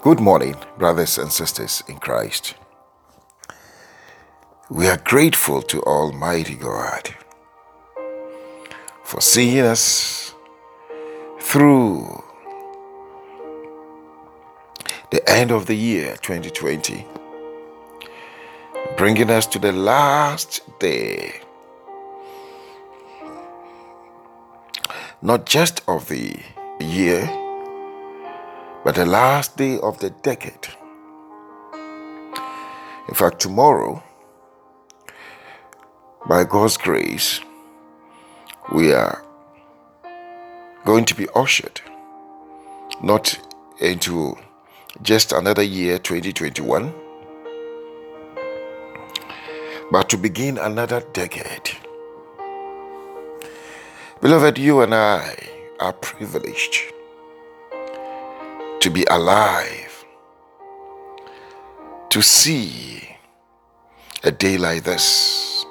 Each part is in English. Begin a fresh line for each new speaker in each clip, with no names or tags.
Good morning, brothers and sisters in Christ. We are grateful to Almighty God for seeing us through the end of the year 2020, bringing us to the last day, not just of the year, but the last day of the decade. In fact, tomorrow, by God's grace, we are going to be ushered not into just another year 2021 but to begin another decade beloved you and i are privileged to be alive to see a day like this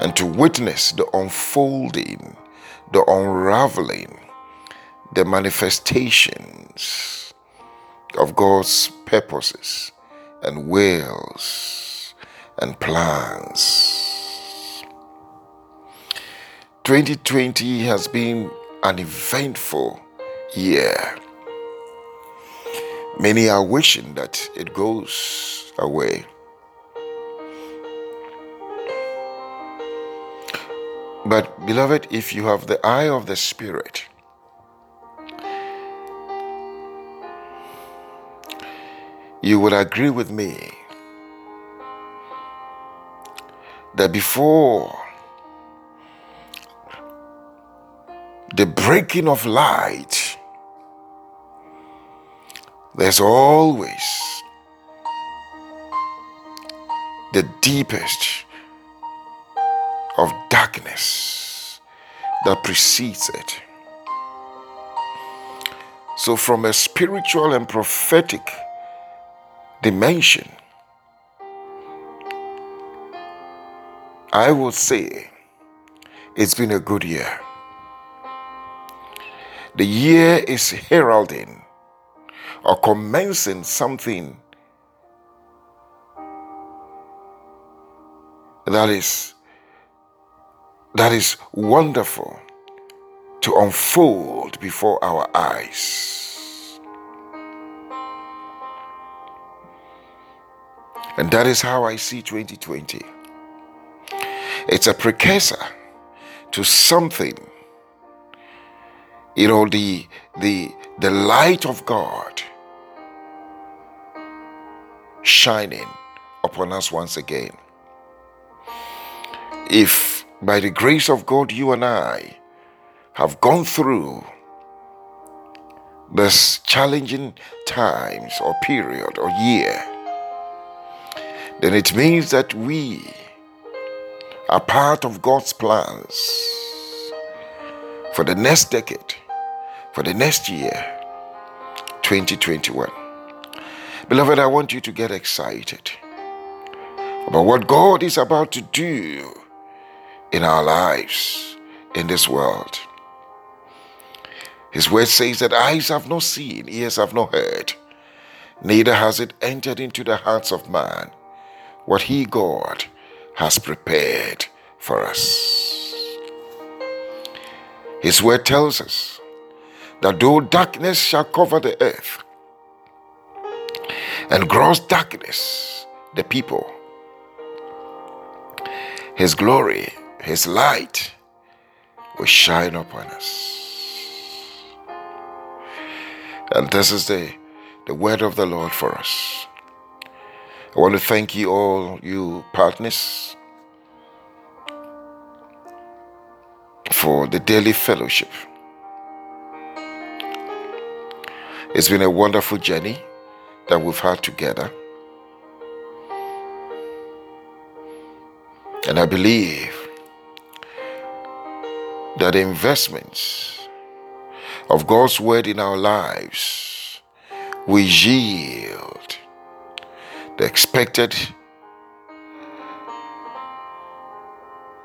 and to witness the unfolding the unraveling the manifestations of God's purposes and wills and plans. 2020 has been an eventful year. Many are wishing that it goes away. But, beloved, if you have the eye of the Spirit, you will agree with me that before the breaking of light, there's always the deepest of darkness that precedes it. So, from a spiritual and prophetic dimension, I would say it's been a good year. The year is heralding or commencing something that is that is wonderful to unfold before our eyes. And that is how I see 2020. It's a precursor to something. You know, the the the light of God shining upon us once again. If by the grace of God you and I have gone through this challenging times or period or year, then it means that we are part of God's plans for the next decade, for the next year, 2021. Beloved, I want you to get excited about what God is about to do in our lives in this world. His word says that eyes have not seen, ears have not heard, neither has it entered into the hearts of man what He, God, has prepared for us. His word tells us that though darkness shall cover the earth, and gross darkness the people, His glory, His light will shine upon us. And this is the, the word of the Lord for us. I want to thank you all, you partners, for the daily fellowship. It's been a wonderful journey that we've had together. And I believe that the investments of God's word in our lives will yield the expected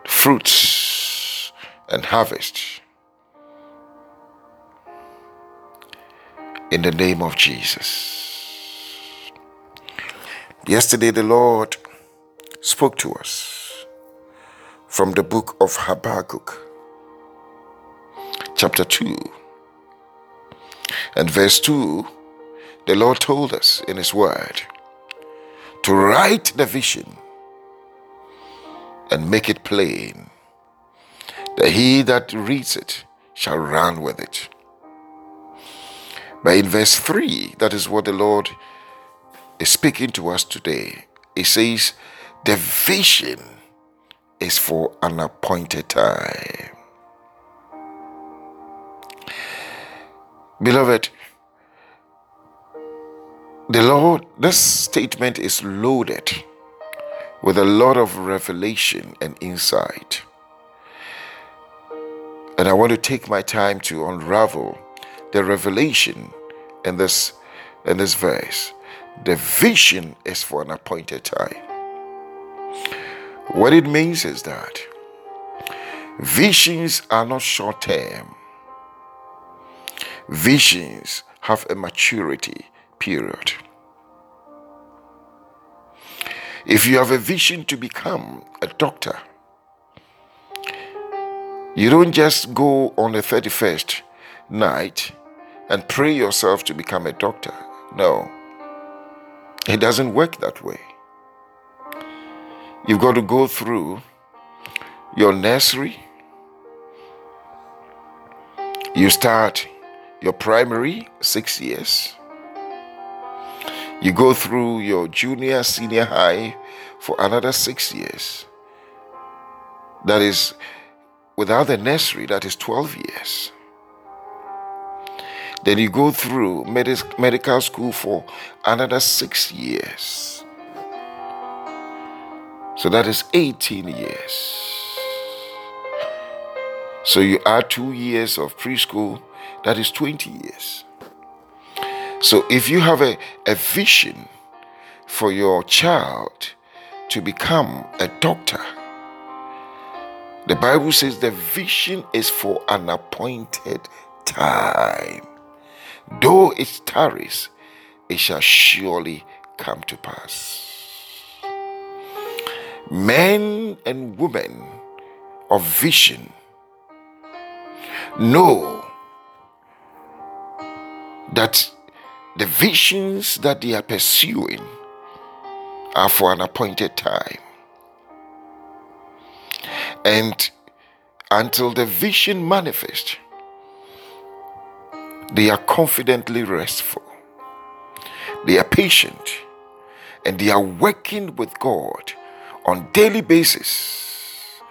fruits and harvest in the name of Jesus. Yesterday, the Lord spoke to us from the book of Habakkuk, chapter 2. And verse 2, the Lord told us in His word to write the vision and make it plain, that he that reads it shall run with it. But in verse 3, that is what the Lord is speaking to us today. He says, The vision is for an appointed time. Beloved, the Lord, this statement is loaded with a lot of revelation and insight. And I want to take my time to unravel the revelation in this in this verse. The vision is for an appointed time. What it means is that visions are not short term. Visions have a maturity period. If you have a vision to become a doctor, you don't just go on the 31st night and pray yourself to become a doctor. No, it doesn't work that way. You've got to go through your nursery. You start your primary, six years. You go through your junior, senior high for another six years. That is, without the nursery, that is 12 years. Then you go through med- medical school for another six years. So that is 18 years. So you add two years of preschool, that is 20 years. So if you have a, a vision for your child to become a doctor, the Bible says the vision is for an appointed time. Though it tarries, it shall surely come to pass. Men and women of vision know that the visions that they are pursuing are for an appointed time. And until the vision manifests, they are confidently restful. They are patient and they are working with God on daily basis,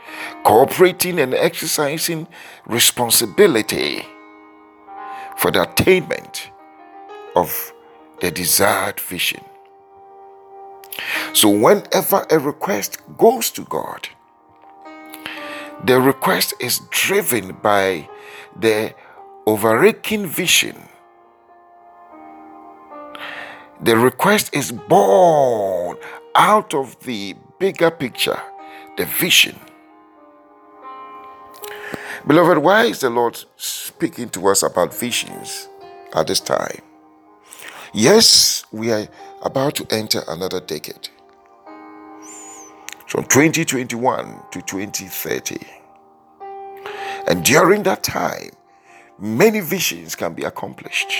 cooperating and exercising responsibility for the attainment of the desired vision. So, whenever a request goes to God, the request is driven by the overarching vision. The request is born out of the bigger picture, the vision. Beloved, why is the Lord speaking to us about visions at this time? Yes, we are about to enter another decade. From 2021 to 2030. And during that time, many visions can be accomplished.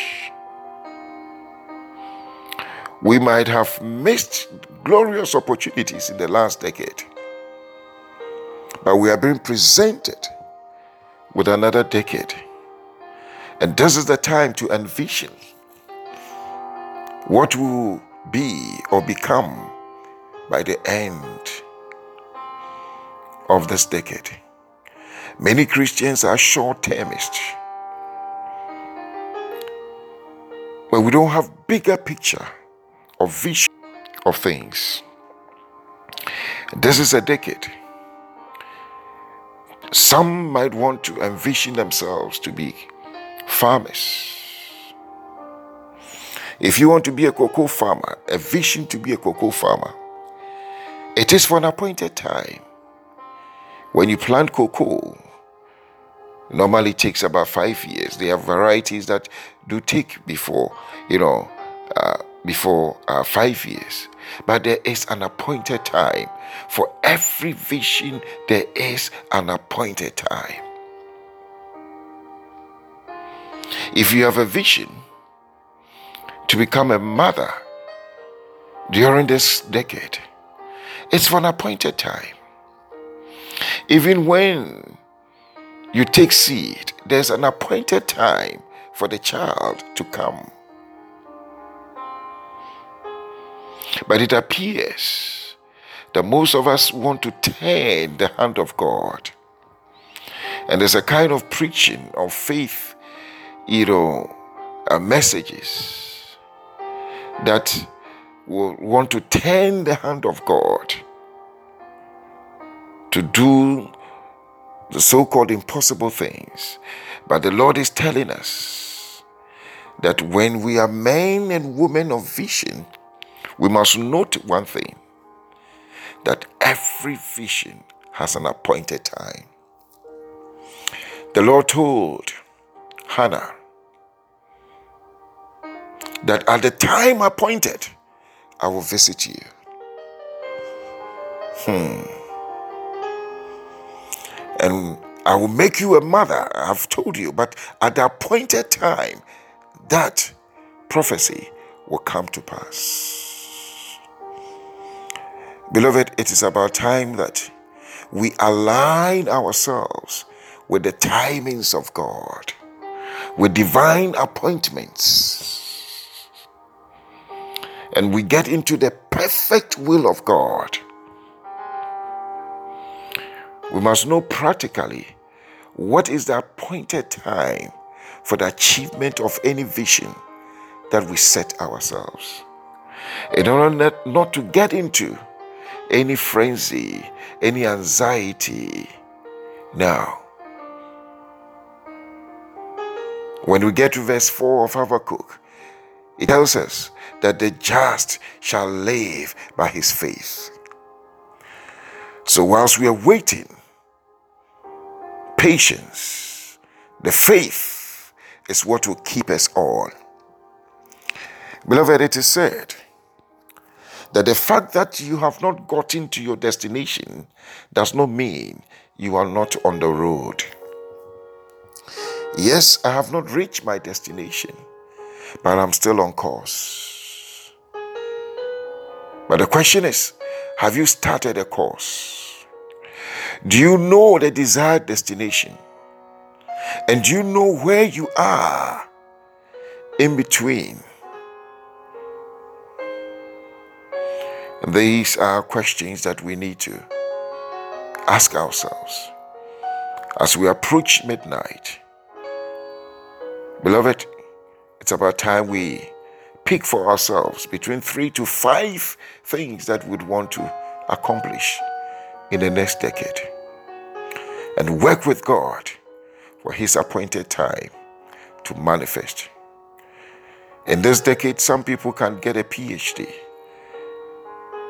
We might have missed glorious opportunities in the last decade, but we are being presented with another decade. And this is the time to envision what will be or become by the end of this decade. Many Christians are short termists. But we don't have bigger picture of vision of things. This is a decade. Some might want to envision themselves to be farmers if you want to be a cocoa farmer, a vision to be a cocoa farmer, it is for an appointed time. When you plant cocoa, normally takes about five years. There are varieties that do take before, you know, uh, before uh, five years. but there is an appointed time. For every vision, there is an appointed time. If you have a vision to become a mother during this decade, it's for an appointed time. Even when you take seed, there's an appointed time for the child to come. But it appears that most of us want to turn the hand of God. And there's a kind of preaching of faith, you know, uh, messages that will want to turn the hand of God to do the so called impossible things. But the Lord is telling us that when we are men and women of vision, we must note one thing that every vision has an appointed time. The Lord told Hannah that at the time appointed, I will visit you. Hmm. And I will make you a mother. I've told you, but at the appointed time, that prophecy will come to pass. Beloved, it is about time that we align ourselves with the timings of God, with divine appointments, and we get into the perfect will of God. We must know practically what is the appointed time for the achievement of any vision that we set ourselves. In order not to get into any frenzy, any anxiety. Now, when we get to verse 4 of Habakkuk, it tells us that the just shall live by his faith. So, whilst we are waiting, patience, the faith is what will keep us on. Beloved, it is said, that the fact that you have not gotten to your destination does not mean you are not on the road. Yes, I have not reached my destination, but I'm still on course. But the question is have you started a course? Do you know the desired destination? And do you know where you are in between? These are questions that we need to ask ourselves as we approach midnight. Beloved, it's about time we pick for ourselves between three to five things that we'd want to accomplish in the next decade and work with God for His appointed time to manifest. In this decade, some people can get a PhD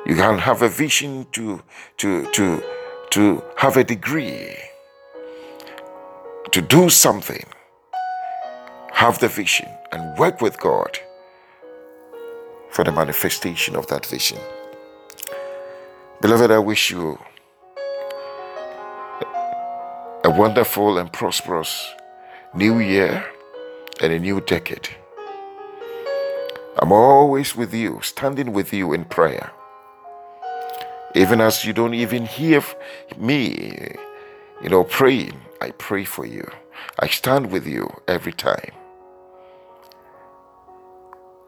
you can have a vision to, to, to, to have a degree, to do something. Have the vision and work with God for the manifestation of that vision. Beloved, I wish you wonderful and prosperous new year and a new decade. I'm always with you, standing with you in prayer. Even as you don't even hear me, you know, praying, I pray for you. I stand with you every time.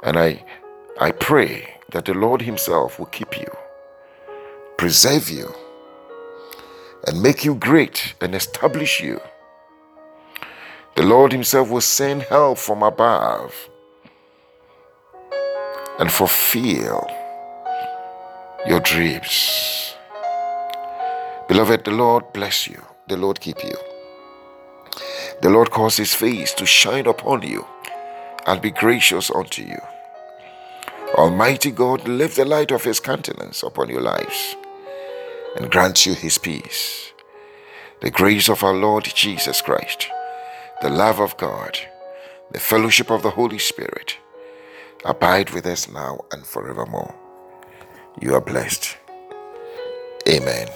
And I, I pray that the Lord Himself will keep you, preserve you, and make you great and establish you. The Lord Himself will send help from above and fulfill your dreams. Beloved, the Lord bless you, the Lord keep you. The Lord cause his face to shine upon you and be gracious unto you. Almighty God, lift the light of his countenance upon your lives and grant you his peace. The grace of our Lord Jesus Christ, the love of God, the fellowship of the Holy Spirit abide with us now and forevermore. You are blessed. Amen.